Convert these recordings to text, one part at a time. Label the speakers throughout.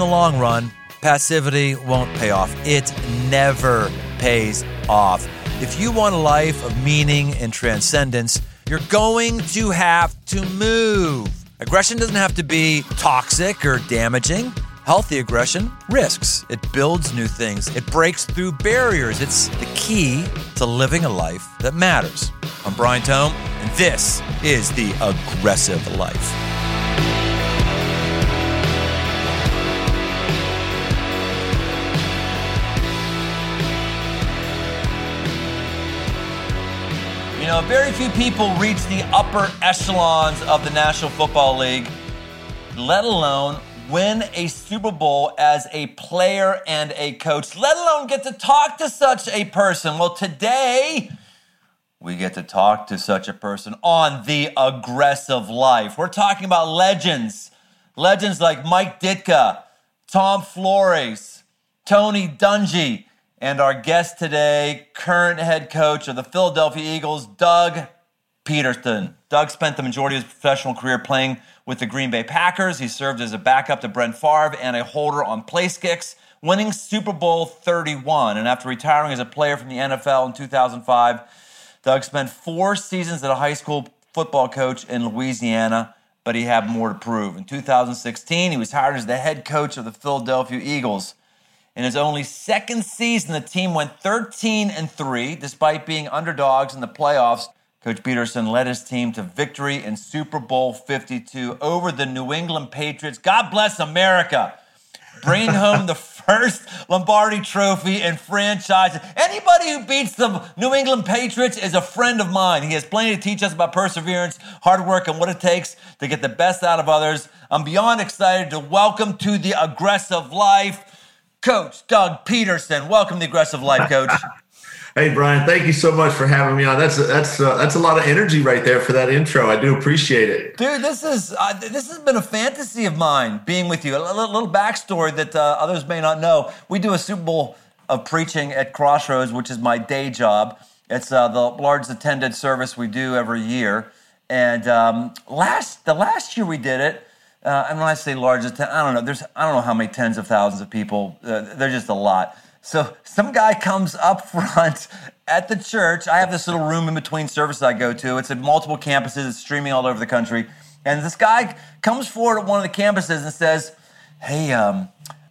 Speaker 1: in the long run, passivity won't pay off. It never pays off. If you want a life of meaning and transcendence, you're going to have to move. Aggression doesn't have to be toxic or damaging. Healthy aggression risks. It builds new things. It breaks through barriers. It's the key to living a life that matters. I'm Brian Tome, and this is the aggressive life. Know, very few people reach the upper echelons of the National Football League, let alone win a Super Bowl as a player and a coach, let alone get to talk to such a person. Well, today, we get to talk to such a person on the aggressive life. We're talking about legends, legends like Mike Ditka, Tom Flores, Tony Dungy, and our guest today, current head coach of the Philadelphia Eagles, Doug Pederson. Doug spent the majority of his professional career playing with the Green Bay Packers. He served as a backup to Brett Favre and a holder on place kicks, winning Super Bowl 31. And after retiring as a player from the NFL in 2005, Doug spent four seasons as a high school football coach in Louisiana, but he had more to prove. In 2016, he was hired as the head coach of the Philadelphia Eagles. In his only second season, the team went 13 and 3, despite being underdogs in the playoffs. Coach Pederson led his team to victory in Super Bowl 52 over the New England Patriots. God bless America. Bringing home the first Lombardi trophy in franchise. Anybody who beats the New England Patriots is a friend of mine. He has plenty to teach us about perseverance, hard work, and what it takes to get the best out of others. I'm beyond excited to welcome to the aggressive life Coach Doug Pederson. Welcome to the Aggressive Life, Coach.
Speaker 2: hey, Brian. Thank you so much for having me on. That's a, that's a, that's a lot of energy right there for that intro. I do appreciate it,
Speaker 1: dude. This is uh, this has been a fantasy of mine being with you. A little, little backstory that uh, others may not know. We do a Super Bowl of preaching at Crossroads, which is my day job. It's uh, the largest attended service we do every year. And um, last the last year we did it uh, and when I say largest, I don't know. There's I don't know how many tens of thousands of people. Uh, there's just a lot. So some guy comes up front at the church. I have this little room in between services I go to. It's at multiple campuses. It's streaming all over the country. And this guy comes forward at one of the campuses and says, "Hey, um,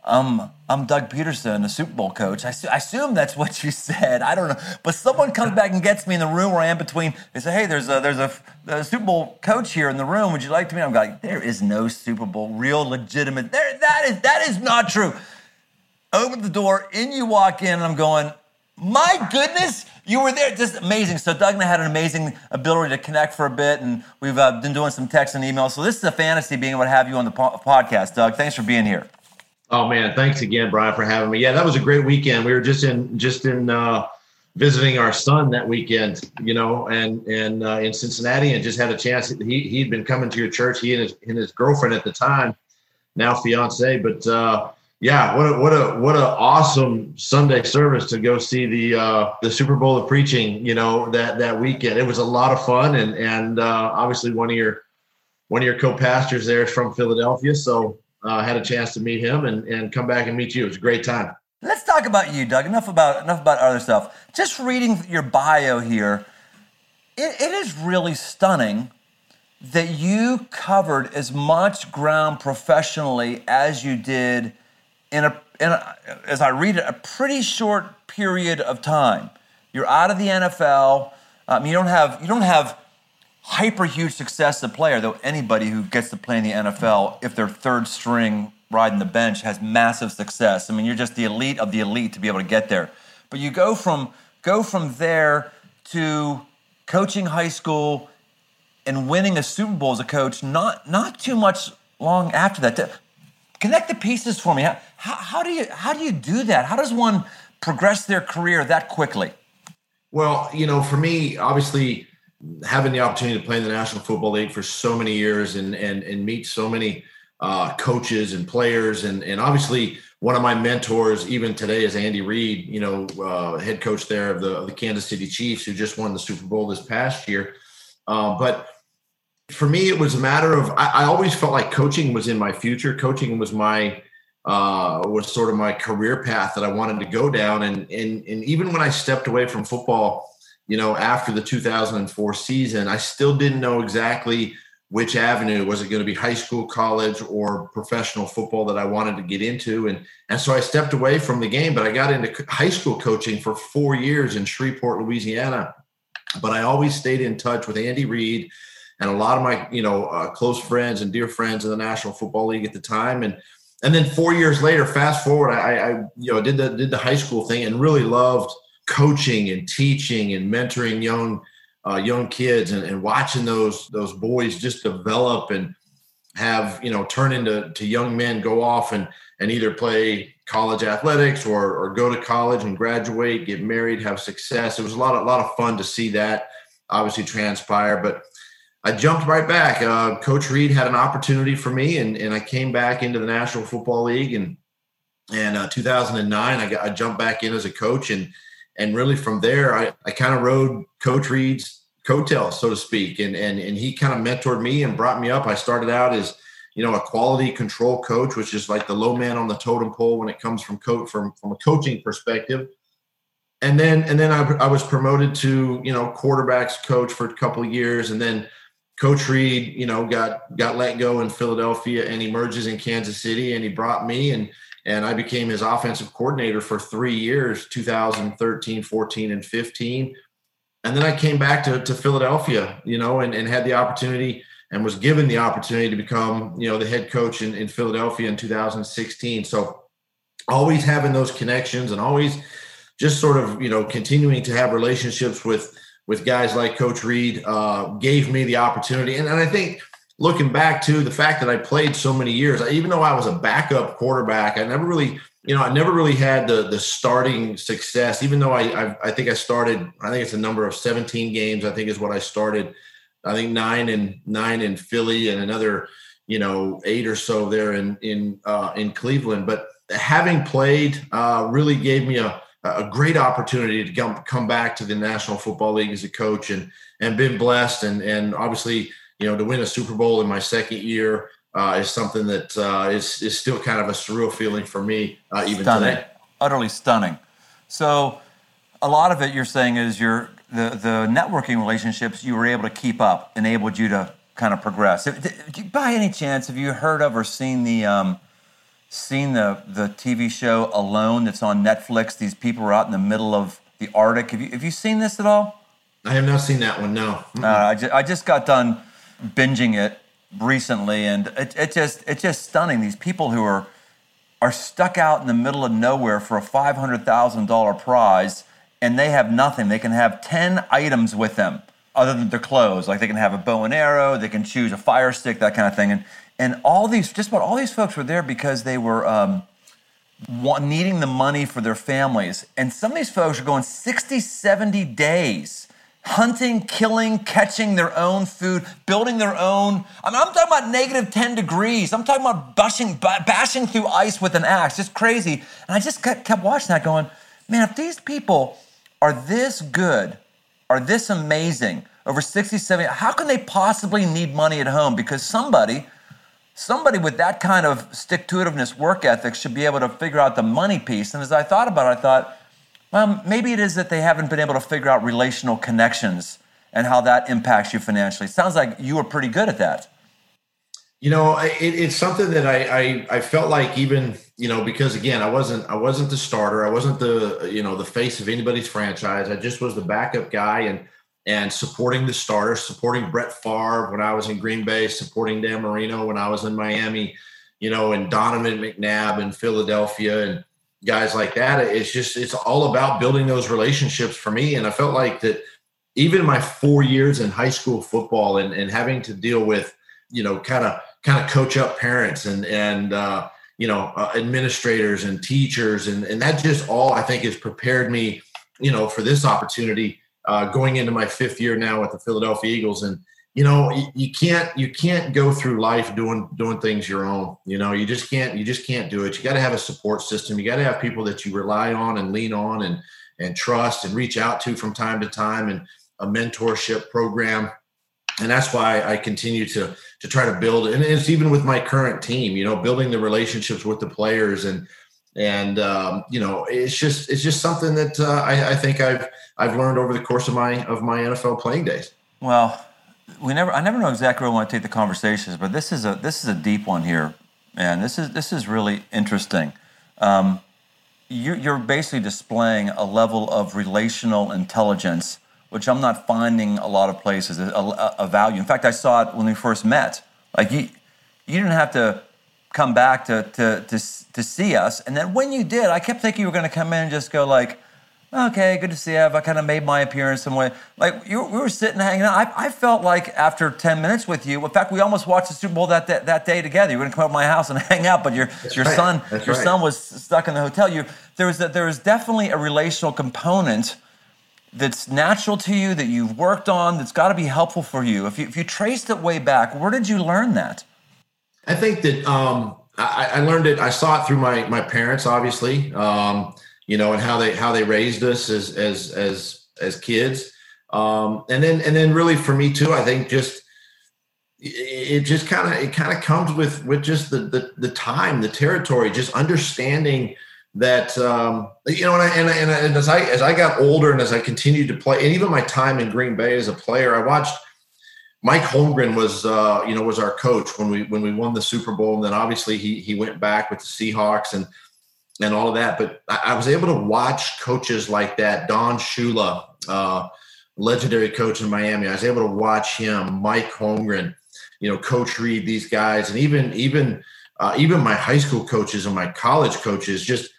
Speaker 1: I'm I'm Doug Pederson, a Super Bowl coach. I, su- I, assume that's what you said. I don't know, but someone comes back and gets me in the room where I am between. They say, "Hey, there's a there's a, a Super Bowl coach here in the room. Would you like to meet?" I'm like, "There is no Super Bowl, real legitimate. There that is that is not true." Open the door, in you walk in, and I'm going, "My goodness." You were there, just amazing. So Doug and I had an amazing ability to connect for a bit, and we've uh, been doing some texts and emails. So this is a fantasy being able to have you on the po- podcast, Doug. Thanks for being here.
Speaker 2: Oh man, thanks again, Brian, for having me. Yeah, that was a great weekend. We were just in just in uh, visiting our son that weekend, you know, and and uh, in Cincinnati, and just had a chance. He he'd been coming to your church. He and his and his girlfriend at the time, now fiance, but uh, yeah, what a what a what a awesome Sunday service to go see the uh, the Super Bowl of preaching. You know that that weekend. It was a lot of fun, and and uh, obviously one of your one of your co-pastors there is from Philadelphia, so uh, had a chance to meet him and, and come back and meet you. It was a great time.
Speaker 1: Let's talk about you, Doug. Enough about enough about other stuff. Just reading your bio here, it, it is really stunning that you covered as much ground professionally as you did in a, in a as I read it, a pretty short period of time. You're out of the NFL. Um, you don't have you don't have hyper huge success as a player, though anybody who gets to play in the NFL, if they're third string riding the bench, has massive success. I mean, you're just the elite of the elite to be able to get there. But you go from go from there to coaching high school and winning a Super Bowl as a coach, not not too much long after that. To Connect the pieces for me. How, how do you how do you do that? How does one progress their career that quickly?
Speaker 2: Well, you know, for me, obviously, having the opportunity to play in the National Football League for so many years and and and meet so many uh, coaches and players and and obviously one of my mentors even today is Andy Reid, you know, uh, head coach there of the, of the Kansas City Chiefs who just won the Super Bowl this past year. Uh, but for me, it was a matter of I, I, always felt like coaching was in my future. Coaching was my uh, was sort of my career path that I wanted to go down. And, and, and even when I stepped away from football, you know, after the 2004 season, I still didn't know exactly which avenue was it going to be high school, college, or professional football that I wanted to get into. And, and so I stepped away from the game, but I got into high school coaching for four years in Shreveport, Louisiana. But I always stayed in touch with Andy Reid and a lot of my, you know, uh, close friends and dear friends in the National Football League at the time. And and then four years later, fast forward, I, I you know did the did the high school thing and really loved coaching and teaching and mentoring young uh, young kids and, and watching those those boys just develop and have you know turn into to young men go off and and either play college athletics or or go to college and graduate get married have success it was a lot of, a lot of fun to see that obviously transpire but I jumped right back. Uh, Coach Reid had an opportunity for me, and, and I came back into the National Football League. And and uh, 2009, I, got, I jumped back in as a coach, and and really from there, I, I kind of rode Coach Reid's coattails, so to speak, and and and he kind of mentored me and brought me up. I started out as you know a quality control coach, which is like the low man on the totem pole when it comes from coach from from a coaching perspective. And then and then I, I was promoted to you know quarterbacks coach for a couple of years, and then Coach Reid, you know, got got let go in Philadelphia and he merges in Kansas City and he brought me and and I became his offensive coordinator for three years, 2013, 14, and 15. And then I came back to, to Philadelphia, you know, and, and had the opportunity and was given the opportunity to become, you know, the head coach in, in Philadelphia in 2016. So always having those connections and always just sort of, you know, continuing to have relationships with with guys like Coach Reid uh, gave me the opportunity. And, and I think looking back to the fact that I played so many years, even though I was a backup quarterback, I never really, you know, I never really had the the starting success. Even though I, I, I think I started, I think it's a number of 17 games. I think is what I started. I think nine and nine in Philly and another, you know, eight or so there in in uh, in Cleveland. But having played uh, really gave me a a great opportunity to come, come back to the National Football League as a coach and and been blessed and and obviously you know to win a Super Bowl in my second year uh, is something that uh, is is still kind of a surreal feeling for me uh, even
Speaker 1: stunning.
Speaker 2: today.
Speaker 1: Utterly stunning. So a lot of it you're saying is your the the networking relationships you were able to keep up enabled you to kind of progress. By any chance, have you heard of or seen the um, seen the the TV show Alone that's on Netflix? These people are out in the middle of the Arctic. Have you have you seen this at all?
Speaker 2: I have not seen that one. No.
Speaker 1: Uh, I, just, I just got done binging it recently, and it, it just it's just stunning. These people who are are stuck out in the middle of nowhere for a five hundred thousand dollar prize, and they have nothing. They can have ten items with them other than their clothes. Like they can have a bow and arrow, they can choose a fire stick, that kind of thing, and and all these, just about all these folks were there because they were um, needing the money for their families. And some of these folks are going 60, 70 days hunting, killing, catching their own food, building their own. I mean, I'm talking about negative 10 degrees. I'm talking about bashing, bashing through ice with an axe. Just crazy. And I just kept watching that going, man, if these people are this good, are this amazing over 60, 70, how can they possibly need money at home? Because somebody, somebody with that kind of stick to itiveness work ethic should be able to figure out the money piece. And as I thought about it, I thought, well, maybe it is that they haven't been able to figure out relational connections and how that impacts you financially. Sounds like you were pretty good at that.
Speaker 2: You know, it, it's something that I, I I felt like even you know because again I wasn't I wasn't the starter I wasn't the you know the face of anybody's franchise I just was the backup guy and and supporting the starters, supporting Brett Favre when I was in Green Bay, supporting Dan Marino when I was in Miami, you know, and Donovan McNabb in Philadelphia and guys like that. It's just, it's all about building those relationships for me. And I felt like that even my four years in high school football and, and having to deal with, you know, kind of, kind of coach up parents and, and, uh, you know, uh, administrators and teachers. And, and that just all I think has prepared me, you know, for this opportunity uh, going into my fifth year now with the Philadelphia Eagles, and you know you, can't you can't go through life doing doing things your own. You know you just can't you just can't do it. You got to have a support system. You got to have people that you rely on and lean on and and trust and reach out to from time to time, and a mentorship program. and that's why I continue to to try to build. And it's even with my current team, you know, building the relationships with the players and and um, you know, it's just it's just something that uh, I, I think I've I've learned over the course of my of my NFL playing days.
Speaker 1: Well, we never I never know exactly where I want to take the conversations, but this is a this is a deep one here, man. This is this is really interesting. Um, you're, you're basically displaying a level of relational intelligence which I'm not finding a lot of places a, a, a, value. In fact, I saw it when we first met. Like you, you didn't have to come back to, to, to, to see us. And then when you did, I kept thinking you were going to come in and just go like, okay, good to see you. I kind of made my appearance some way. Like you, we were sitting hanging out. I, I, felt like after 10 minutes with you, in fact, we almost watched the Super Bowl that, that, that day together. You were going to come over to my house and hang out, but your, That's your right. son, That's your right. son was stuck in the hotel. You, there was, a, there was definitely a relational component that's natural to you, that you've worked on, that's got to be helpful for you. If you, if you traced it way back, where did you learn that?
Speaker 2: I think that um, I, I, learned it. I saw it through my my parents, obviously, um, you know, and how they how they raised us as as as as kids, um, and then and then really for me too. I think just it just kind of it kind of comes with with just the, the the time, the territory, just understanding that um, you know, and, I, and, and, and as I as I got older and as I continued to play, and even my time in Green Bay as a player, I watched Mike Holmgren was uh, you know was our coach when we when we won the Super Bowl, and then obviously he he went back with the Seahawks and and all of that. But I, I was able to watch coaches like that, Don Shula, uh, legendary coach in Miami. I was able to watch him, Mike Holmgren, you know, Coach Reid, these guys, and even even uh, even my high school coaches and my college coaches just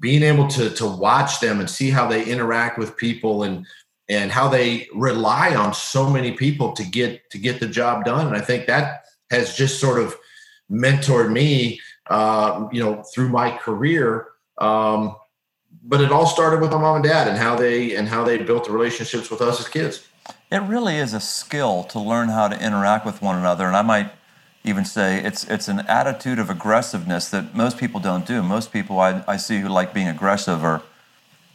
Speaker 2: being able to to watch them and see how they interact with people and and how they rely on so many people to get to get the job done and i think that has just sort of mentored me uh, you know through my career um, but it all started with my mom and dad and how they and how they built the relationships with us as kids
Speaker 1: it really is a skill to learn how to interact with one another and i might even say it's it's an attitude of aggressiveness that most people don't do. Most people I, I see who like being aggressive are,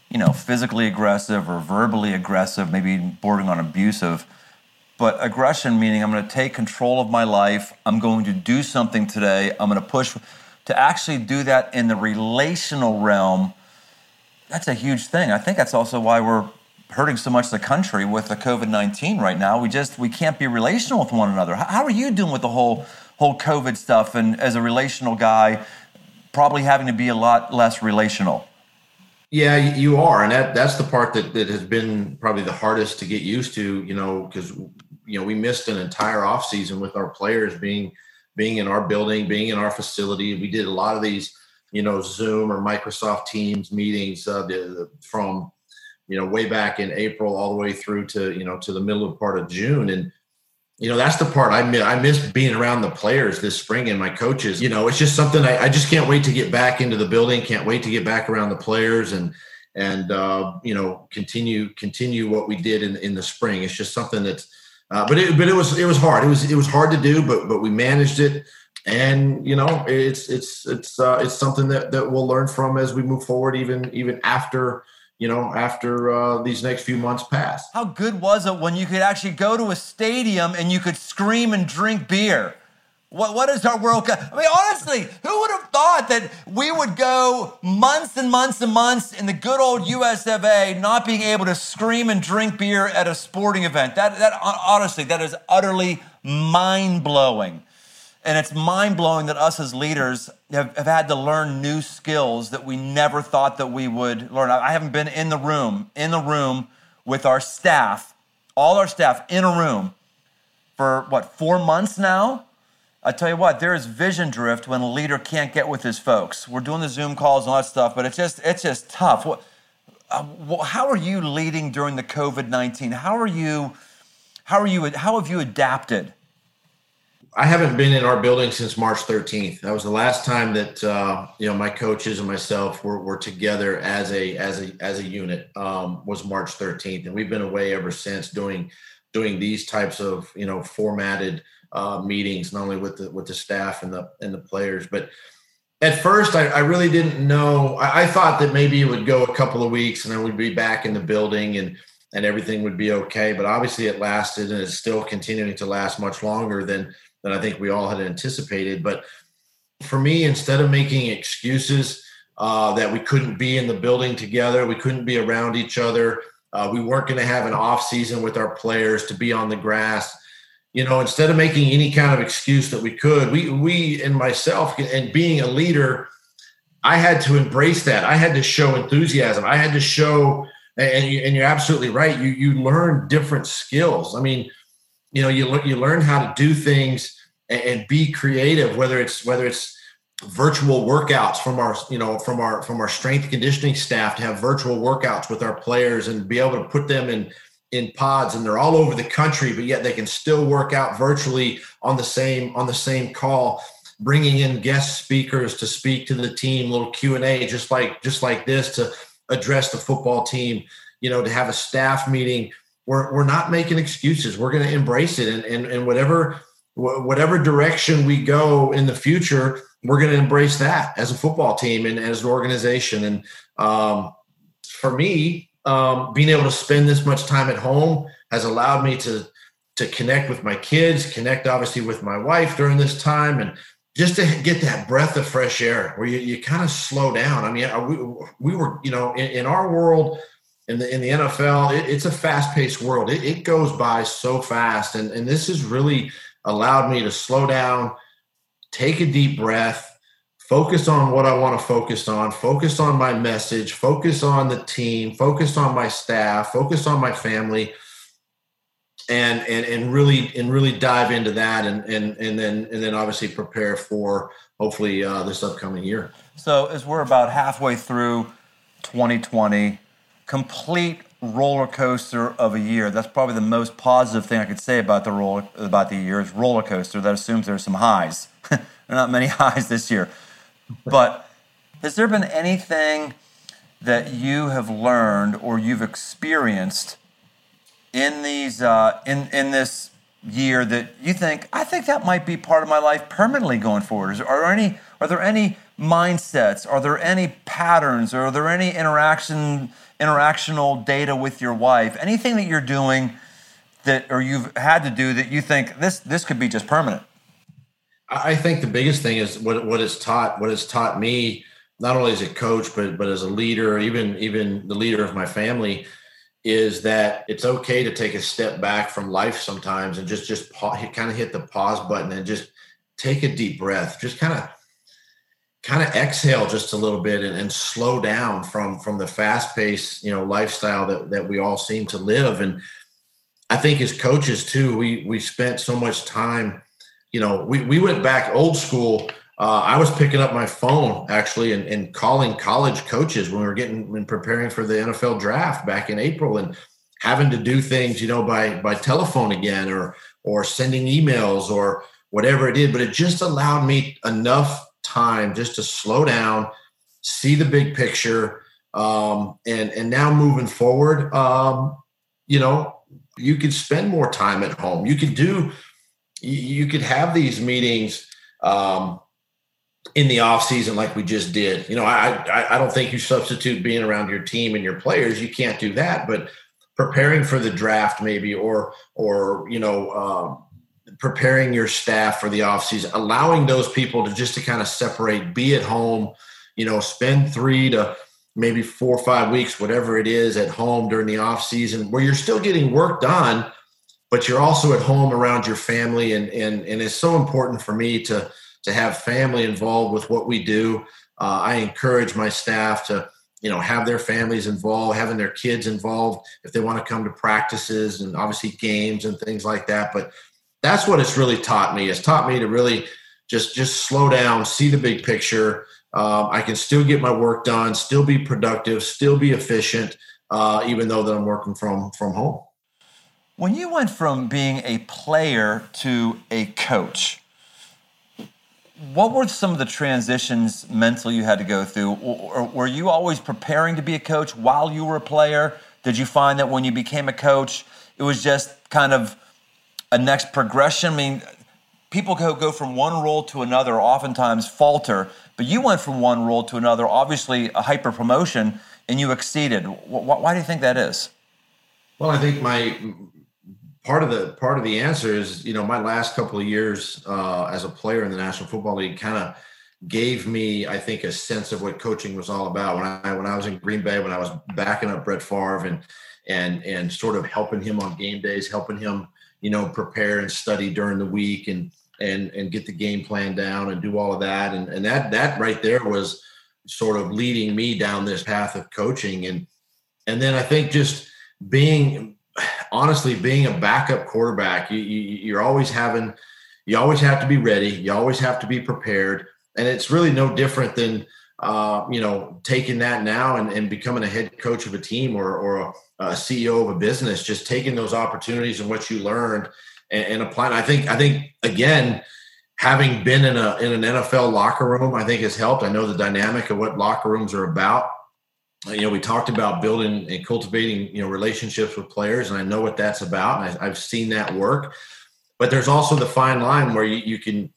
Speaker 1: you know, physically aggressive or verbally aggressive, maybe bordering on abusive. But aggression meaning I'm going to take control of my life. I'm going to do something today. I'm going to push to actually do that in the relational realm. That's a huge thing. I think that's also why we're hurting so much the country with the COVID nineteen right now. We just we can't be relational with one another. How, are you doing with the whole whole COVID stuff? And as a relational guy, probably having to be a lot less relational.
Speaker 2: Yeah, you are, and that that's the part that that has been probably the hardest to get used to. You know, because you know we missed an entire off season with our players being being in our building, being in our facility. We did a lot of these, you know, Zoom or Microsoft Teams meetings uh, the, from you know, way back in April all the way through to, you know, to the middle of part of June. And, you know, that's the part I miss. I miss being around the players this spring and my coaches. You know, it's just something I, I just can't wait to get back into the building. Can't wait to get back around the players and, and, uh, you know, continue, continue what we did in, in the spring. It's just something that's, uh, but it, but it was, it was hard. It was, it was hard to do, but, but we managed it and you know it's it's it's uh, it's something that that we'll learn from as we move forward even even after you know, after uh, these next few months pass.
Speaker 1: How good was it when you could actually go to a stadium and you could scream and drink beer? What, what is our World? I mean, honestly, who would have thought that we would go months and months and months in the good old US of A not being able to scream and drink beer at a sporting event? That, that honestly, that is utterly mind blowing. And it's mind blowing that us as leaders have, have, had to learn new skills that we never thought that we would learn. I haven't been in the room, in the room with our staff, all our staff in a room for what, four months now? I tell you what, there is vision drift when a leader can't get with his folks. We're doing the Zoom calls and all that stuff, but it's just it's just tough. What, uh, how are you leading during the COVID nineteen? How are you? How are you? How have you adapted?
Speaker 2: I haven't been in our building since March 13th. That was the last time that uh, you know my coaches and myself were, were together as a as a as a unit. Um, was March 13th, and we've been away ever since doing doing these types of you know formatted uh, meetings, not only with the with the staff and the and the players, but at first I, I really didn't know. I, I, thought that maybe it would go a couple of weeks and then we'd be back in the building and and everything would be okay. But obviously, it lasted, and it's still continuing to last much longer than than I think we all had anticipated. But for me, instead of making excuses uh, that we couldn't be in the building together, we couldn't be around each other, uh, we weren't going to have an off season with our players to be on the grass. You know, instead of making any kind of excuse that we could, we we and myself and being a leader, I had to embrace that. I had to show enthusiasm. I had to show, and you, and you're absolutely right. You you learn different skills. I mean, you know, you you learn how to do things and, and be creative. Whether it's whether it's virtual workouts from our you know from our from our strength conditioning staff to have virtual workouts with our players and be able to put them in in pods and they're all over the country but yet they can still work out virtually on the same on the same call bringing in guest speakers to speak to the team, little Q and A, just like just like this to address the football team. You know, to have a staff meeting. We're we're not making excuses. We're going to embrace it, and and and whatever whatever direction we go in the future, we're going to embrace that as a football team and as an organization. And um, for me, um, being able to spend this much time at home has allowed me to to connect with my kids, connect obviously with my wife during this time, and just to get that breath of fresh air where you, you kind of slow down. I mean, we, we were, you know, in, in our world, in the in the NFL, it, it's a fast paced world. It, it, goes by so fast, and and this has really allowed me to slow down, take a deep breath, focus on what I want to focus on, focus on my message, focus on the team, focus on my staff, focus on my family, and and and really and really dive into that and and and then and then obviously prepare for hopefully uh, this upcoming year.
Speaker 1: So as we're about halfway through 2020, complete roller coaster of a year. That's probably the most positive thing I could say about the roller about the year is roller coaster. That assumes there's some highs. there are not many highs this year, but has there been anything that you have learned or you've experienced? in these uh, in in this year that you think I think that might be part of my life permanently going forward? Are there any are there any mindsets? Are there any patterns? Are there any interaction interactional data with your wife? Anything that you're doing that or you've had to do that you think this this could be just permanent?
Speaker 2: I think the biggest thing is what what it's taught what it's taught me not only as a coach but but as a leader even even the leader of my family is that it's okay to take a step back from life sometimes and just just kind of hit the pause button and just take a deep breath. Just kind of kind of exhale just a little bit and, and slow down from from the fast paced you know lifestyle that that we all seem to live. And i think as coaches too we we spent so much time you know we we went back old school uh, I was picking up my phone actually and, and, calling college coaches when we were getting and preparing for the NFL draft back in April and having to do things, you know, by by telephone again or or sending emails or whatever it did. But it just allowed me enough time just to slow down, see the big picture, um, and and now moving forward, um, you know, you could spend more time at home. You could do, you could have these meetings. Um, in the off season like we just did. You know, I, I don't think you substitute being around your team and your players. You can't do that, but preparing for the draft maybe or or you know um, preparing your staff for the off season, allowing those people to just to kind of separate, be at home, you know, spend three to maybe four or five weeks, whatever it is, at home during the off season, where you're still getting work done, but you're also at home around your family, and and and it's so important for me to to have family involved with what we do. Uh, I encourage my staff to, you know, have their families involved, having their kids involved if they want to come to practices and obviously games and things like that. But that's what it's really taught me. It's taught me to really just just slow down, see the big picture. Um, I can still get my work done, still be productive, still be efficient, uh, even though that I'm working from from home.
Speaker 1: When you went from being a player to a coach, what were some of the transitions mentally you had to go through? Or were you always preparing to be a coach while you were a player? Did you find that when you became a coach, it was just kind of a next progression? I mean, people go, go from one role to another, oftentimes falter, but you went from one role to another, obviously a hyper promotion, and you exceeded. Why do you think that is?
Speaker 2: Well, I think my part of the part of the answer is you know my last couple of years uh, as a player in the National Football League kind of gave me I think a sense of what coaching was all about. When I when I was in Green Bay when I was backing up Brett Favre and and and sort of helping him on game days, helping him you know prepare and study during the week and and and get the game plan down and do all of that. And and that that right there was sort of leading me down this path of coaching. And and then I think just being honestly being a backup quarterback you, you you're always having you always have to be ready you always have to be prepared and it's really no different than uh, you know taking that now and, and becoming a head coach of a team or, or a, a, CEO of a business, just taking those opportunities and what you learned and, and applying. I think I think again, having been in a in an NFL locker room, I think has helped. I know the dynamic of what locker rooms are about. You know, we talked about building and cultivating you know relationships with players, and I know what that's about. I, I've seen that work. But there's also the fine line where you, you can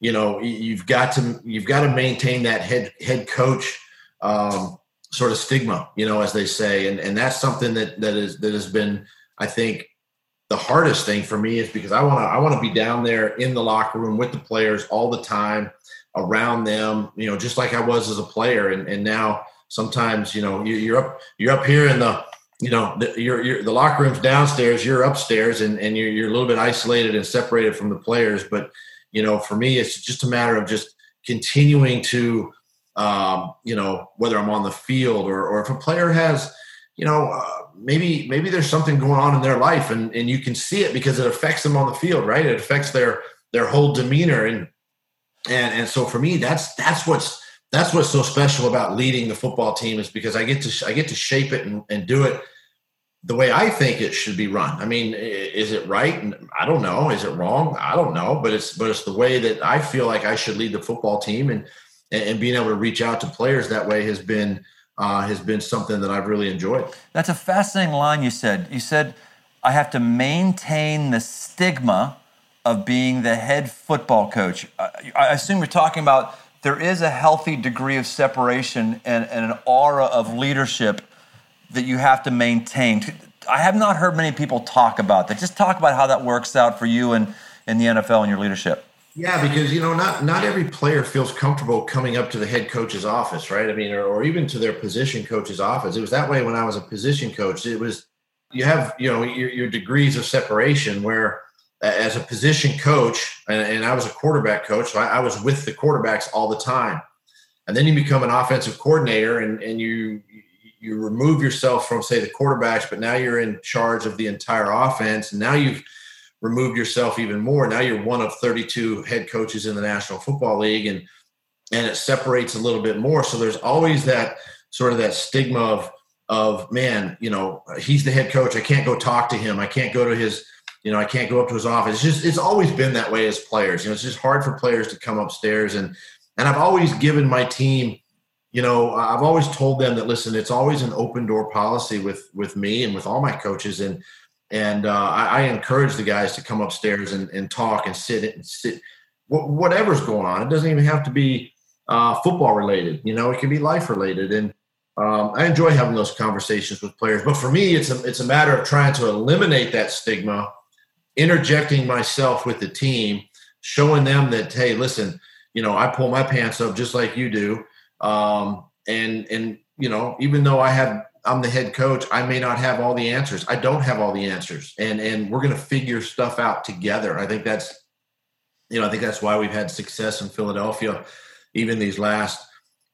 Speaker 2: you know you've got to you've got to maintain that head head coach um, sort of stigma you know as they say and and that's something that that is that has been i think the hardest thing for me is because i want to i want to be down there in the locker room with the players all the time around them you know just like i was as a player and and now sometimes you know you, are up you're up here in the you know the, you're, you're, the locker room's downstairs you're upstairs and, and you're, you're a little bit isolated and separated from the players but you know, for me, it's just a matter of just continuing to, um, you know, whether I'm on the field or, or if a player has, you know, uh, maybe maybe there's something going on in their life, and and you can see it because it affects them on the field, right? It affects their their whole demeanor, and and and so for me, that's that's what's that's what's so special about leading the football team is because I get to I get to shape it and, and do it the way I think it should be run. I mean, is it right? I don't know. Is it wrong? I don't know. But it's but it's the way that I feel like I should lead the football team, and and being able to reach out to players that way has been uh, has been something that I've really enjoyed.
Speaker 1: That's a fascinating line you said. You said I have to maintain the stigma of being the head football coach. I, I assume you're talking about there is a healthy degree of separation and, and an aura of leadership that you have to maintain. I have not heard many people talk about that. Just talk about how that works out for you and in the NFL and your leadership.
Speaker 2: Yeah, because you know, not not every player feels comfortable coming up to the head coach's office, right? I mean, or, or even to their position coach's office. It was that way when I was a position coach. It was you have you know your, your degrees of separation where as a position coach, and, and I was a quarterback coach, so I, I was with the quarterbacks all the time. And then you become an offensive coordinator, and and you you remove yourself from say the quarterbacks, but now you're in charge of the entire offense. And now you've removed yourself even more. Now you're one of 32 head coaches in the National Football League, and and it separates a little bit more. So there's always that sort of that stigma of of man, you know, he's the head coach. I can't go talk to him. I can't go to his, you know, I can't go up to his office. It's just it's always been that way as players. You know, it's just hard for players to come upstairs. And and I've always given my team you know i've always told them that listen it's always an open door policy with with me and with all my coaches. And and uh, I, I, encourage the guys to come upstairs and, and talk and sit and sit whatever's going on. It doesn't even have to be uh, football related you know it can be life related. And um, i enjoy having those conversations with players. But for me it's a, it's a matter of trying to eliminate that stigma interjecting myself with the team showing them that hey listen you know i pull my pants up just like you do um, and and you know, even though I have I'm the head coach, I may not have all the answers. I don't have all the answers. And and we're gonna figure stuff out together. I think that's you know, I think that's why we've had success in Philadelphia, even these last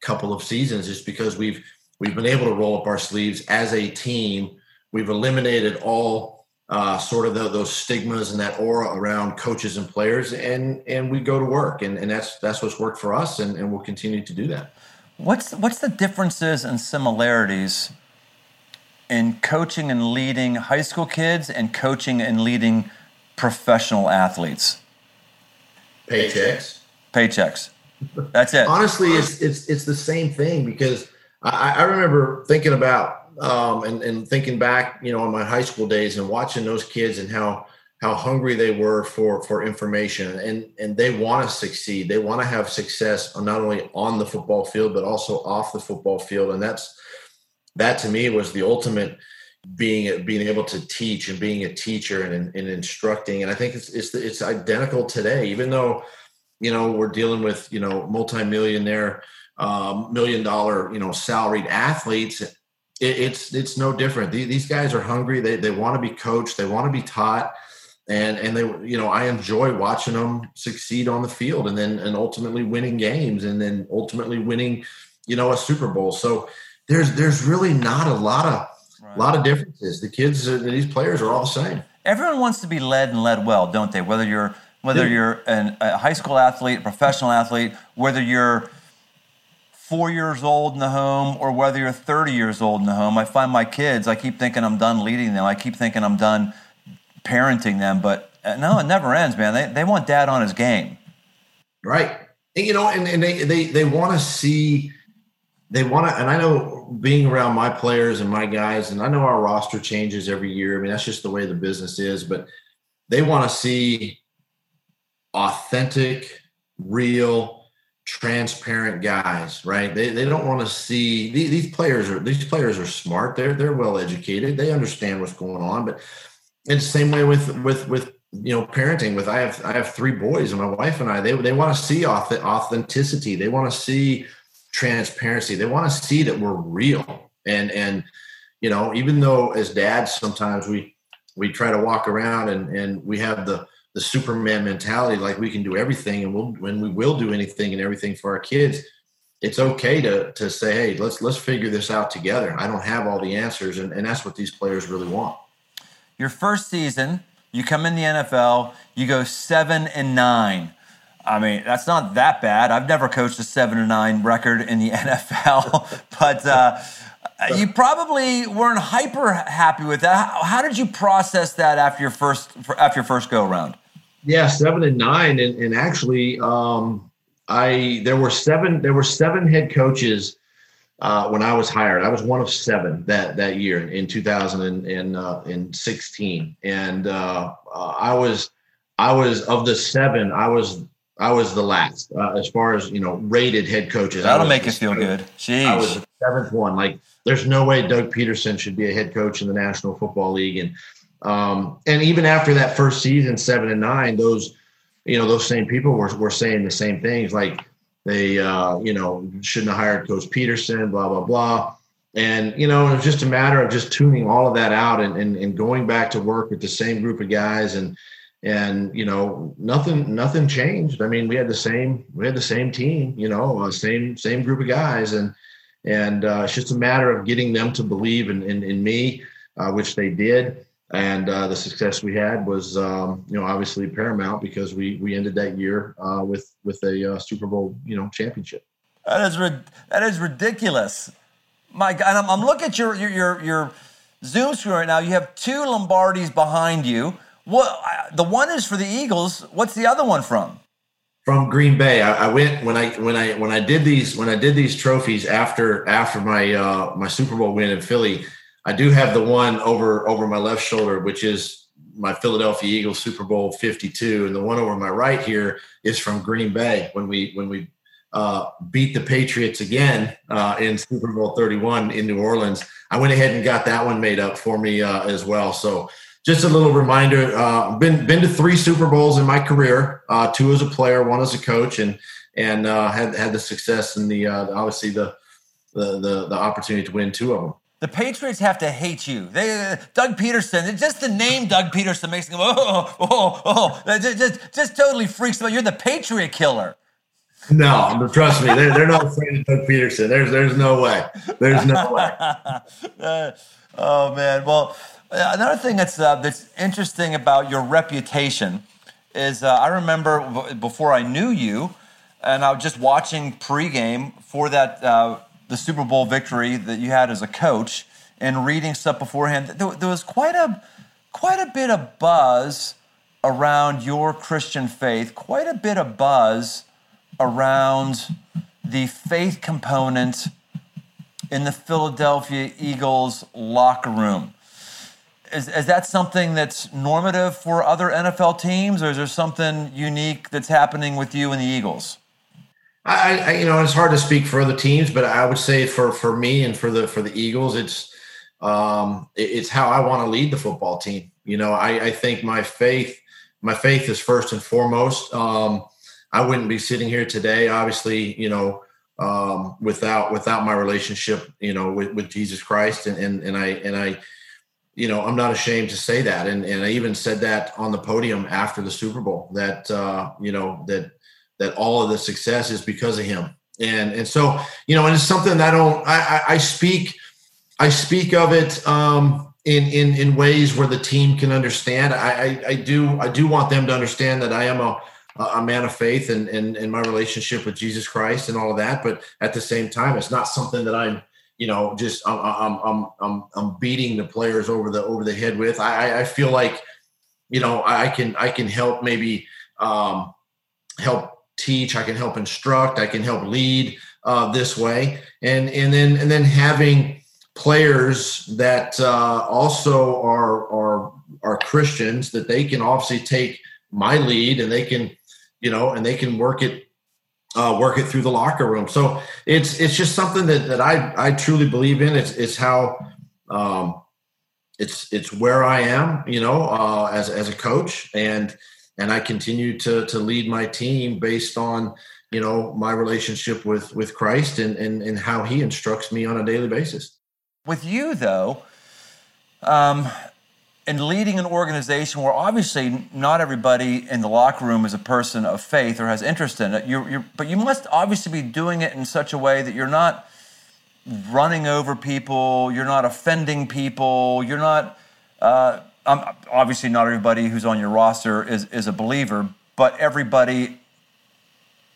Speaker 2: couple of seasons, is because we've we've been able to roll up our sleeves as a team. We've eliminated all uh, sort of the, those stigmas and that aura around coaches and players, and and we go to work, and, and that's that's what's worked for us, and, and we'll continue to do that.
Speaker 1: What's what's the differences and similarities in coaching and leading high school kids and coaching and leading professional athletes?
Speaker 2: Paychecks.
Speaker 1: Paychecks. That's it.
Speaker 2: Honestly, it's it's it's the same thing because I, I remember thinking about um, and, and thinking back, you know, on my high school days and watching those kids and how how hungry they were for for information and and they want to succeed they want to have success not only on the football field but also off the football field and that's that to me was the ultimate being being able to teach and being a teacher and, and instructing. And I think it's it's it's identical today, even though you know we're dealing with you know multimillionaire, um, million dollar you know salaried athletes. It, it's it's no different. These guys are hungry. They they want to be coached. They want to be taught. And and they you know I enjoy watching them succeed on the field and then and ultimately winning games and then ultimately winning you know a Super Bowl. So there's there's really not a lot of right. a lot of differences. The kids, uh, these players are all the same.
Speaker 1: Everyone wants to be led and led well, don't they? Whether you're whether you're an, a high school athlete, a professional athlete, whether you're four years old in the home or whether you're 30 years old in the home. I find my kids, I keep thinking I'm done leading them. I keep thinking I'm done parenting them, but uh, no, it never ends, man. They, they want dad on his game.
Speaker 2: Right. And, you know, and, and they, they, they want to see they want to, and I know being around my players and my guys, and I know our roster changes every year. I mean, that's just the way the business is, but they want to see authentic, real, transparent guys, right? They, they don't want to see these, these players are these players are smart. They're they're well educated. They understand what's going on. But it's the same way with with with you know parenting. With I have I have three boys and my wife and I. They they want to see authenticity. They want to see transparency. They want to see that we're real. And and you know, even though as dads sometimes we we try to walk around and and we have the the Superman mentality, like we can do everything and we'll when we will do anything and everything for our kids. It's okay to to say, hey, let's let's figure this out together. I don't have all the answers, and, and that's what these players really want.
Speaker 1: Your first season, you come in the NFL, you go seven and nine. I mean, that's not that bad. I've never coached a seven to nine record in the NFL, but uh, you probably weren't hyper happy with that. How, how, did you process that after your first after your first go around?
Speaker 2: Yeah, seven and nine, and, and actually, um, I there were seven there were seven head coaches uh, when I was hired. I was one of seven that that year in 2016, and uh, uh, I was I was of the seven. I was I was the last uh, as far as you know rated head coaches.
Speaker 1: That'll make you feel good. Jeez.
Speaker 2: I was the seventh one. Like, there's no way Doug Pederson should be a head coach in the National Football League. And um, and even after that first season, seven and nine, those you know those same people were were saying the same things. Like they uh, you know shouldn't have hired Coach Pederson, Blah blah blah. And you know it was just a matter of just tuning all of that out and, and and going back to work with the same group of guys and and you know nothing nothing changed i mean we had the same we had the same team you know uh, same same group of guys and and uh, it's just a matter of getting them to believe in in, in me uh, which they did and uh, the success we had was um, you know obviously paramount because we we ended that year uh, with with a uh, super bowl you know championship
Speaker 1: that is that is ridiculous my god I'm, I'm looking at your your your, your zoom screen right now you have two lombardis behind you what the one is for the Eagles. What's the other one from?
Speaker 2: From Green Bay. I, I, went when I when I when I did these when I did these trophies after after my uh, my Super Bowl win in Philly. I do have the one over over my left shoulder, which is my Philadelphia Eagles Super Bowl 52, and the one over my right here is from Green Bay when we when we uh, beat the Patriots again uh, in Super Bowl 31 in New Orleans. I went ahead and got that one made up for me uh, as well. So just a little reminder uh, been been to three super bowls in my career uh, two as a player one as a coach and and uh, had had the success and the uh, obviously the, the, the the opportunity to win two of them
Speaker 1: the Patriots have to hate you. They, Doug Pederson, just the name Doug Pederson makes them, oh, oh, oh, oh. Just, just totally freaks them out. You're the Patriot killer.
Speaker 2: No, but trust me, they're, they're not afraid of Doug Pederson. There's, there's no way. There's no way.
Speaker 1: oh, man. Well, Another thing that's uh, that's interesting about your reputation is uh, I remember before I knew you, and I was just watching pregame for that uh, the Super Bowl victory that you had as a coach, and reading stuff beforehand. There, there was quite a quite a bit of buzz around your Christian faith, quite a bit of buzz around the faith component in the Philadelphia Eagles locker room is, is that something that's normative for other NFL teams, or is there something unique that's happening with you and the Eagles?
Speaker 2: I, I, you know, it's hard to speak for other teams, but I would say for for me and for the for the Eagles, it's um, it, it's how I want to lead the football team. You know, I, I think my faith, my faith is first and foremost. Um, I wouldn't be sitting here today, obviously, you know, um, without without my relationship, you know, with, with Jesus Christ, and, and and I and I, you know, I'm not ashamed to say that, and and I even said that on the podium after the Super Bowl that uh, you know that that all of the success is because of him, and and so you know, and it's something I don't I I, I speak I speak of it um, in in in ways where the team can understand. I, I I do I do want them to understand that I am a a man of faith and, and, and my relationship with Jesus Christ and all of that. But at the same time, it's not something that I'm, you know, just I'm, I'm, I'm, I'm, beating the players over the, over the head with. I, I feel like, you know, I can, I can help maybe um, help teach. I can help instruct. I can help lead uh, this way. And, and then, and then having players that uh, also are, are, are Christians that they can obviously take my lead and they can you know, and they can work it uh, work it through the locker room. So it's it's just something that, that I I truly believe in. It's it's how um, it's it's where I am, you know, uh, as as a coach, and and I continue to to lead my team based on you know my relationship with with Christ and and and how He instructs me on a daily basis.
Speaker 1: With you though, um, and leading an organization where obviously not everybody in the locker room is a person of faith or has interest in it, you're, you're, but you must obviously be doing it in such a way that you're not running over people, you're not offending people, you're not. Uh, um, obviously, not everybody who's on your roster is, is a believer, but everybody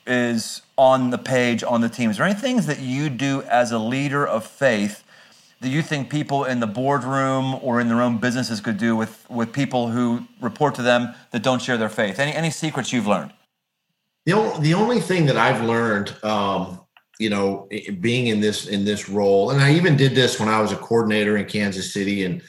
Speaker 1: is on the page on the team. Is there any things that you do as a leader of faith that you think people in the boardroom or in their own businesses could do with, with people who report to them that don't share their faith? Any, any secrets you've learned?
Speaker 2: The only, the only thing that I've learned, um, you know, being in this in this role, and I even did this when I was a coordinator in Kansas City, and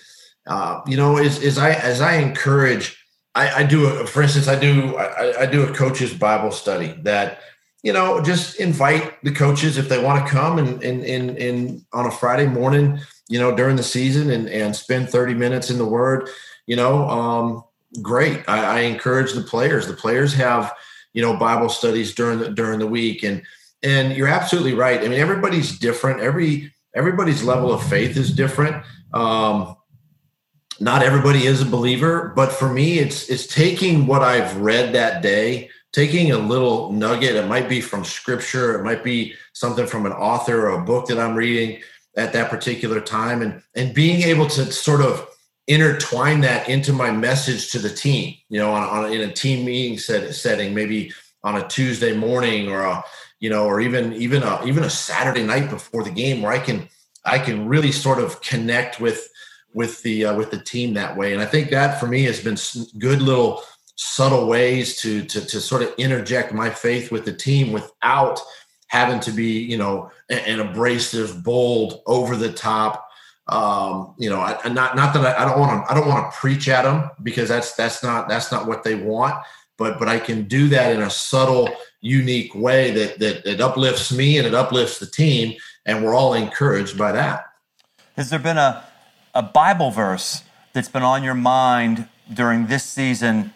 Speaker 2: uh, you know, is, is I as I encourage, I, I do, a, for instance, I do I, I do a coach's Bible study that you know, just invite the coaches if they want to come and and on a Friday morning, you know, during the season and and spend 30 minutes in the Word. You know, um, great. I, I encourage the players. The players have you know Bible studies during the during the week, and and you're absolutely right. I mean, everybody's different. Every everybody's level of faith is different. Um, not everybody is a believer, but for me, it's it's taking what I've read that day taking a little nugget it might be from scripture it might be something from an author or a book that i'm reading at that particular time and and being able to sort of intertwine that into my message to the team you know on, on in a team meeting set, setting maybe on a tuesday morning or a you know or even even a even a saturday night before the game where i can i can really sort of connect with with the uh, with the team that way. And i think that for me has been good little subtle ways to, to to sort of interject my faith with the team without having to be you know an, abrasive bold over the top um, you know I, not not that I, I don't want to i don't want to preach at them because that's that's not that's not what they want. But but i can do that in a subtle unique way that that, that uplifts me and it uplifts the team. And we're all encouraged by that.
Speaker 1: Has there been a a bible verse that's been on your mind during this season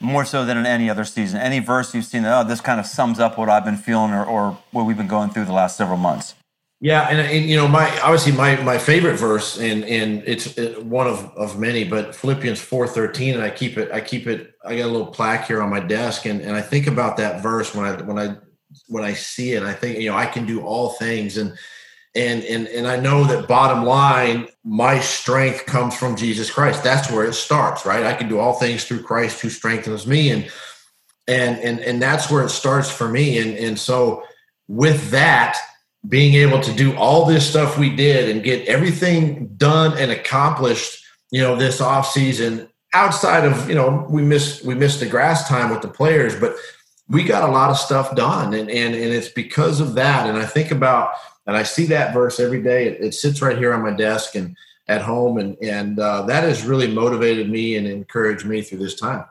Speaker 1: more so than in any other season? Any verse you've seen that, oh, this kind of sums up what I've been feeling or, or what we've been going through the last several months?
Speaker 2: Yeah, and, and you know, my obviously my my favorite verse, and and it's uh, one of of many, but Philippians four thirteen, and I keep it, I keep it, I got a little plaque here on my desk, and and I think about that verse when I when I when I see it, I think you know I can do all things, and and and and I know that bottom line, my strength comes from Jesus Christ. That's where it starts, right? I can do all things through Christ who strengthens me, and and and and that's where it starts for me. And and so with that, being able to do all this stuff we did and get everything done and accomplished, you know, this off season outside of you know we missed we missed the grass time with the players, but we got a lot of stuff done, and and and it's because of that. And I think about and I see that verse every day. It, it sits right here on my desk and at home, and and uh, that has really motivated me and encouraged me through this time.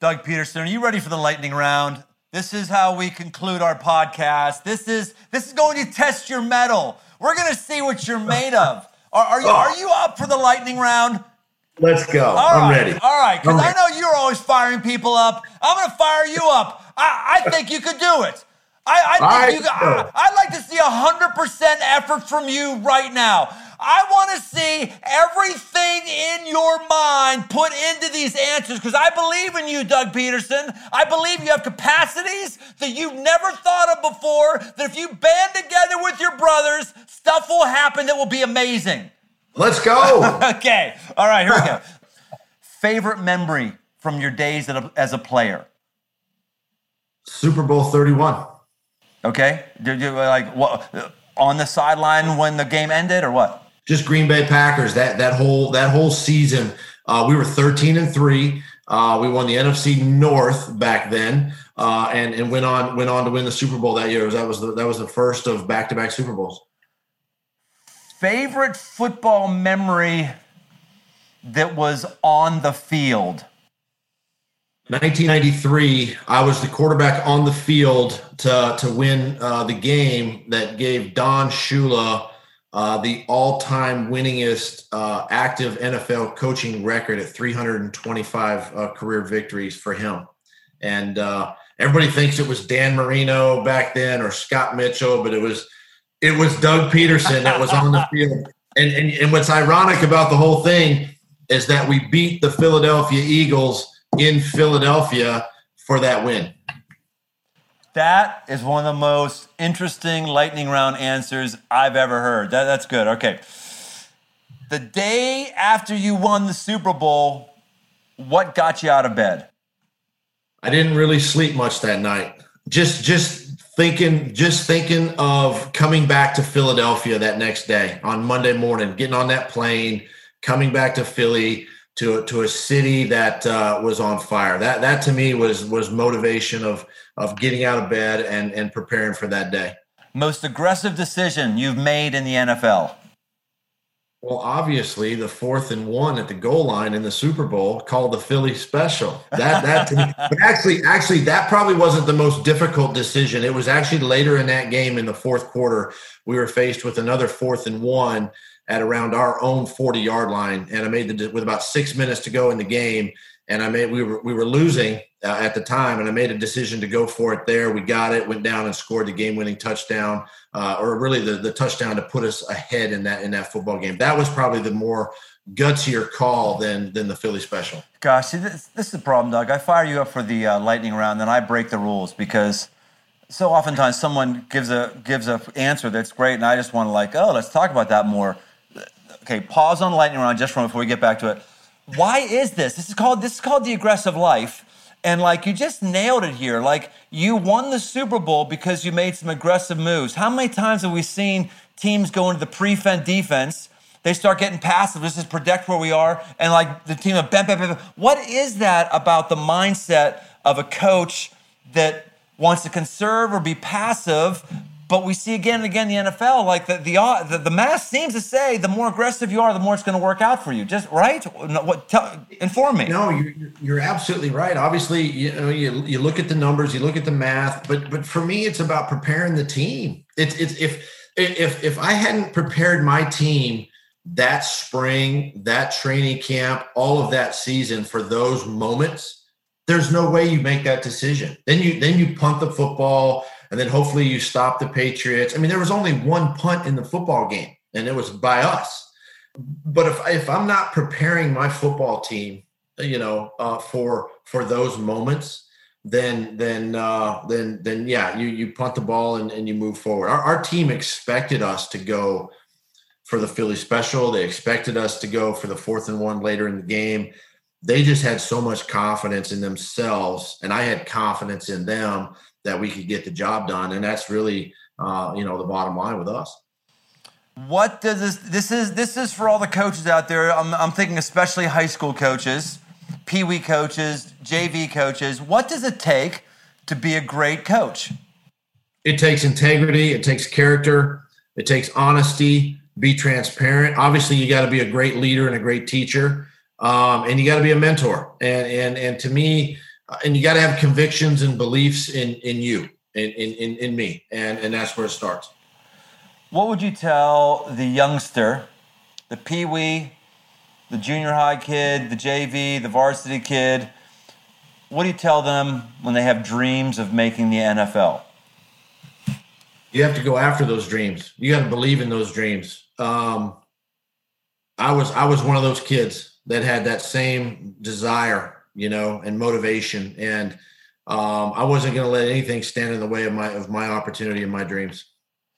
Speaker 1: Doug Pederson, are you ready for the lightning round? This is how we conclude our podcast. This is this is going to test your metal. We're going to see what you're made of. Are, are you oh. are you up for the lightning round?
Speaker 2: Let's go. All I'm
Speaker 1: right.
Speaker 2: ready.
Speaker 1: All right, because I know you're always firing people up. I'm going to fire you up. I, I think you could do it. I, I think you. I, I'd like to see hundred percent effort from you right now. I want to see everything in your mind put into these answers because I believe in you, Doug Pederson. I believe you have capacities that you've never thought of before. That if you band together with your brothers, stuff will happen that will be amazing.
Speaker 2: Let's go.
Speaker 1: okay. All right. Here we go. Favorite memory from your days as a player?
Speaker 2: Super Bowl 31.
Speaker 1: Okay. Did you like what on the sideline when the game ended or what?
Speaker 2: Just Green Bay Packers. That that whole that whole season, uh, we were 13 and three. Uh, we won the NFC North back then, uh, and and went on went on to win the Super Bowl that year. That was the, that was the first of back to back Super Bowls.
Speaker 1: Favorite football memory that was on the field.
Speaker 2: 1993, I was the quarterback on the field to, to win uh, the game that gave Don Shula uh, the all time winningest uh, active NFL coaching record at 325 uh, career victories for him. And uh, everybody thinks it was Dan Marino back then or Scott Mitchell, but it was it was Doug Pederson that was on the field. And, and, and what's ironic about the whole thing is that we beat the Philadelphia Eagles in Philadelphia for that win?
Speaker 1: That is one of the most interesting lightning round answers I've ever heard. That, that's good. Okay. The day after you won the Super Bowl, what got you out of bed?
Speaker 2: I didn't really sleep much that night. Just just thinking just thinking of coming back to Philadelphia that next day on Monday morning, getting on that plane, coming back to Philly, to to a city that uh, was on fire. That that to me was was motivation of of getting out of bed and and preparing for that day.
Speaker 1: Most aggressive decision you've made in the NFL.
Speaker 2: Well, obviously, the fourth and one at the goal line in the Super Bowl called the Philly special. That that me, but actually, actually, that probably wasn't the most difficult decision. It was actually later in that game in the fourth quarter. We were faced with another fourth and one at around our own 40 yard line. And I made the, with about six minutes to go in the game. And I made, we were, we were losing uh, at the time. And I made a decision to go for it there. We got it, went down and scored the game winning touchdown, uh, or really the, the touchdown to put us ahead in that, in that football game. That was probably the more gutsier call than, than the Philly special.
Speaker 1: Gosh, this, this is the problem, Doug. I fire you up for the uh, lightning round, then I break the rules because so oftentimes someone gives a gives a answer that's great, and I just want to like, oh, let's talk about that more okay, pause on lightning round just from before we get back to it. Why is this? This is called this is called the aggressive life. And like you just nailed it here. Like you won the Super Bowl because you made some aggressive moves. How many times have we seen teams go into the prevent defense? They start getting passive. This is protect where we are, and like the team of bam, bam, bam. What is that about the mindset of a coach that wants to conserve or be passive, but we see again and again in the NFL, like the the, the, the math seems to say the more aggressive you are, the more it's going to work out for you. Just right? What? Tell, inform me.
Speaker 2: No, you're, you're absolutely right. Obviously, you know, you, you look at the numbers, you look at the math, but but for me, it's about preparing the team. It's it's if if if I hadn't prepared my team that spring, that training camp, all of that season for those moments, there's no way you make that decision. Then you then you punt the football and then hopefully you stop the Patriots. I mean, there was only one punt in the football game, and it was by us. But if if I'm not preparing my football team, you know, uh, for for those moments, then then uh, then then yeah, you you punt the ball and, and you move forward. Our, our team expected us to go for the Philly special. They expected us to go for the fourth and one later in the game. They just had so much confidence in themselves, and I had confidence in them that we could get the job done. And that's really, uh, you know, the bottom line with us.
Speaker 1: What does this? This is this is for all the coaches out there. I'm, I'm thinking especially high school coaches, pee wee coaches, JV coaches. What does it take to be a great coach?
Speaker 2: It takes integrity. It takes character. It takes honesty. Be transparent. Obviously, you got to be a great leader and a great teacher, um, and you got to be a mentor. And and and to me, and you got to have convictions and beliefs in in you, in in in me, and and that's where it starts.
Speaker 1: What would you tell the youngster, the pee wee, the junior high kid, the JV, the varsity kid? What do you tell them when they have dreams of making the NFL?
Speaker 2: You have to go after those dreams. You got to believe in those dreams. Um, I was I was one of those kids that had that same desire, you know, and motivation, and um, I wasn't going to let anything stand in the way of my of my opportunity and my dreams.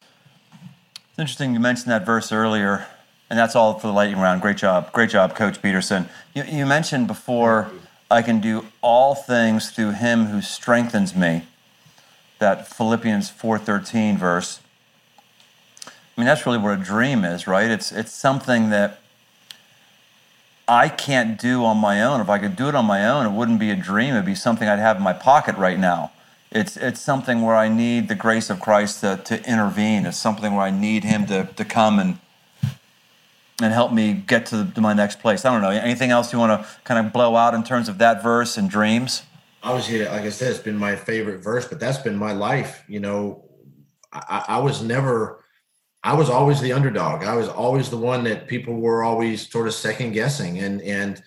Speaker 1: It's interesting you mentioned that verse earlier, and that's all for the lightning round. Great job, great job, Coach Pederson. You, you mentioned before, I can do all things through Him who strengthens me. That Philippians four thirteen verse. I mean, that's really what a dream is, right? It's it's something that I can't do on my own. If I could do it on my own, it wouldn't be a dream. It'd be something I'd have in my pocket right now. It's, it's something where I need the grace of Christ to, to intervene. It's something where I need Him to, to come and, and help me get to, the, to my next place. I don't know. Anything else you want to kind of blow out in terms of that verse and dreams?
Speaker 2: Obviously, like I said, it's been my favorite verse, but that's been my life. You know, I, I was never, I was always the underdog. I was always the one that people were always sort of second guessing. And, and,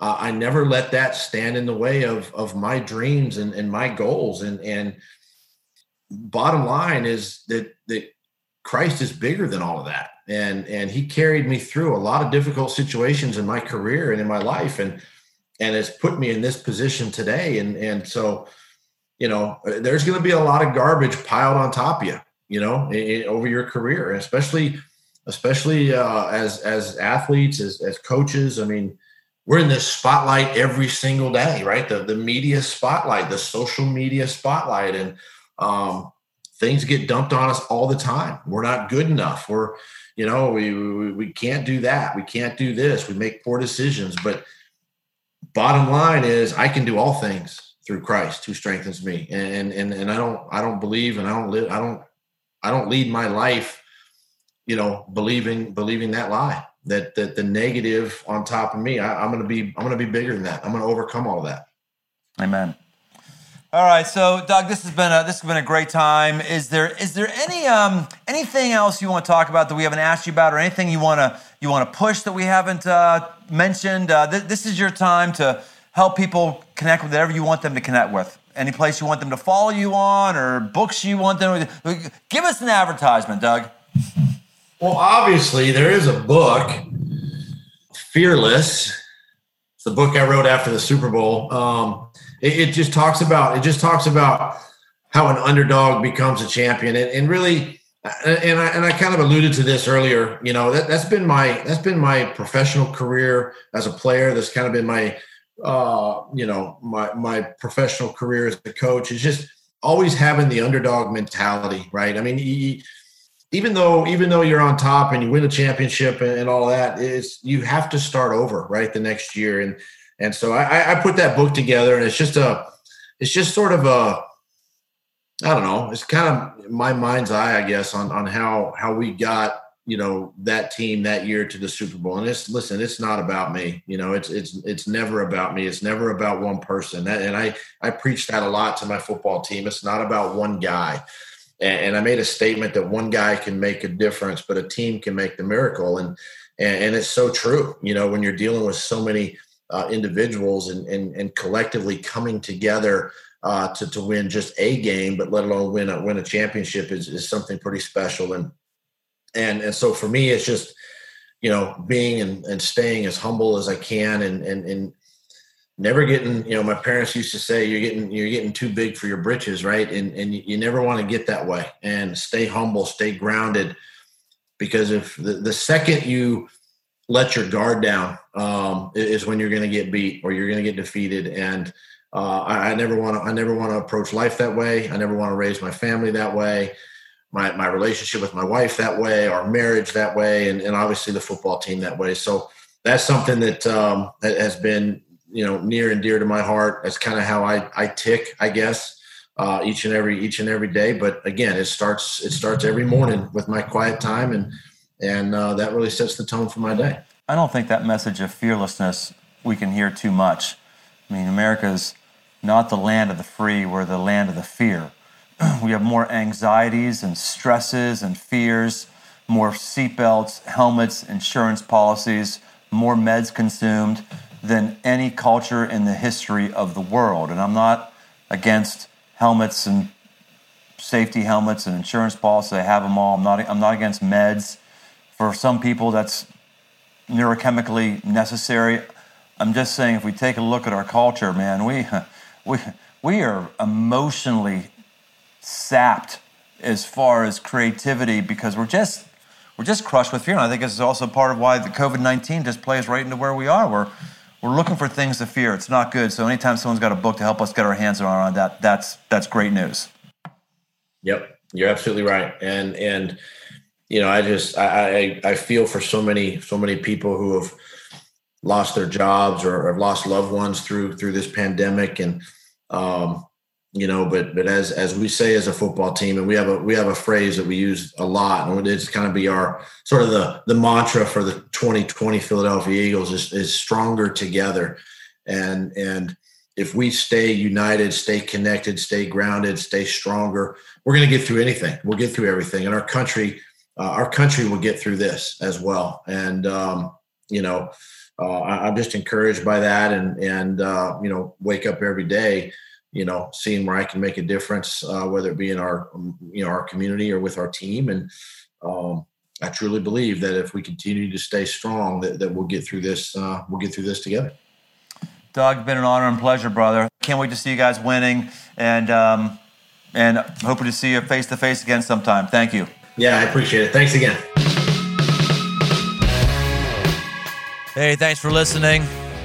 Speaker 2: uh, I never let that stand in the way of of my dreams and, and my goals. And and bottom line is that that Christ is bigger than all of that. And and he carried me through a lot of difficult situations in my career and in my life and and has put me in this position today. And and so, you know, there's going to be a lot of garbage piled on top of you, you know, in, in, over your career, especially especially uh, as as athletes, as as coaches. I mean, we're in this spotlight every single day, right? The the media spotlight, the social media spotlight, and um, things get dumped on us all the time. We're not good enough. We're, you know, we, we we can't do that. We can't do this. We make poor decisions. But bottom line is, I can do all things through Christ who strengthens me. And and and I don't I don't believe and I don't live I don't I don't lead my life, you know, believing believing that lie that that the negative on top of me, I, am going to be I'm going to be bigger than that. I'm going to overcome all that.
Speaker 1: Amen. All right, so Doug, this has been a this has been a great time. Is there is there any um anything else you want to talk about that we haven't asked you about, or anything you want to you want to push that we haven't uh, mentioned? Uh, th- this is your time to help people connect with whatever you want them to connect with. Any place you want them to follow you on, or books you want them to give us an advertisement, Doug.
Speaker 2: Well, obviously, there is a book, Fearless. It's the book I wrote after the Super Bowl. Um, it, it, just talks about it just talks about how an underdog becomes a champion, and, and really, and I and I kind of alluded to this earlier. You know, that that's been my that's been my professional career as a player. That's kind of been my uh, you know my my professional career as a coach. Is just always having the underdog mentality, right? I mean. He, even though even though you're on top and you win a championship and, and all that is you have to start over right the next year and and so I, I put that book together and it's just a it's just sort of a I don't know it's kind of my mind's eye I guess on on how how we got you know that team that year to the Super Bowl and it's listen it's not about me you know it's it's it's never about me it's never about one person that, and I I preach that a lot to my football team it's not about one guy and, I made a statement that one guy can make a difference, but a team can make the miracle. And and, and it's so true. You know, when you're dealing with so many uh, individuals and, and and collectively coming together uh, to to win just a game, but let alone win a win a championship is, is something pretty special. And and and so for me, it's just you know being and, and staying as humble as I can and and and never getting you know my parents used to say you're getting you're getting too big for your britches right? And and you never want to get that way. And stay humble stay grounded because if the, the second you let your guard down um, is when you're going to get beat or you're going to get defeated. And uh, I, I, never want to i never want to approach life that way. I never want to raise my family that way my, my relationship with my wife that way our marriage that way and, and obviously the football team that way so that's something that um, has been you know near and dear to my heart. That's kind of how I I tick, I guess, uh, each and every each and every day. But again, it starts it starts every morning with my quiet time, and and uh, that really sets the tone for my day.
Speaker 1: I don't think that message of fearlessness we can hear too much. I mean, America's not the land of the free, we're the land of the fear. we have more anxieties and stresses and fears, more seatbelts, helmets, insurance policies, more meds consumed than any culture in the history of the world. And I'm not against helmets and safety helmets and insurance policies. I have them all. I'm not, I'm not against meds. For some people, that's neurochemically necessary. I'm just saying, if we take a look at our culture, man, we, we, we are emotionally sapped as far as creativity because we're just we're just crushed with fear. And I think this is also part of why the COVID nineteen just plays right into where we are. We're we're looking for things to fear. It's not good. So anytime someone's got a book to help us get our hands around that, that's that's great news.
Speaker 2: Yep, you're absolutely right. And and you know, I just I I, I feel for so many so many people who have lost their jobs or have lost loved ones through through this pandemic and um you know but but as as we say as a football team and we have a we have a phrase that we use a lot and it's kind of be our sort of the the mantra for the 2020 Philadelphia Eagles is, is stronger together. And and if we stay united stay connected stay grounded stay stronger we're going to get through anything. We'll get through everything. And our country uh, our country will get through this as well. And um, you know uh, I, am just encouraged by that and and uh, you know wake up every day you know, seeing where I can make a difference, uh, whether it be in our, you know, our community or with our team. And um, I truly believe that if we continue to stay strong, that, that we'll get through this. Uh, we'll get through this together.
Speaker 1: Doug, been an honor and pleasure, brother. Can't wait to see you guys winning, and um, and hoping to see you face to face again sometime. Thank you.
Speaker 2: Yeah, I appreciate it. Thanks again.
Speaker 1: Hey, thanks for listening.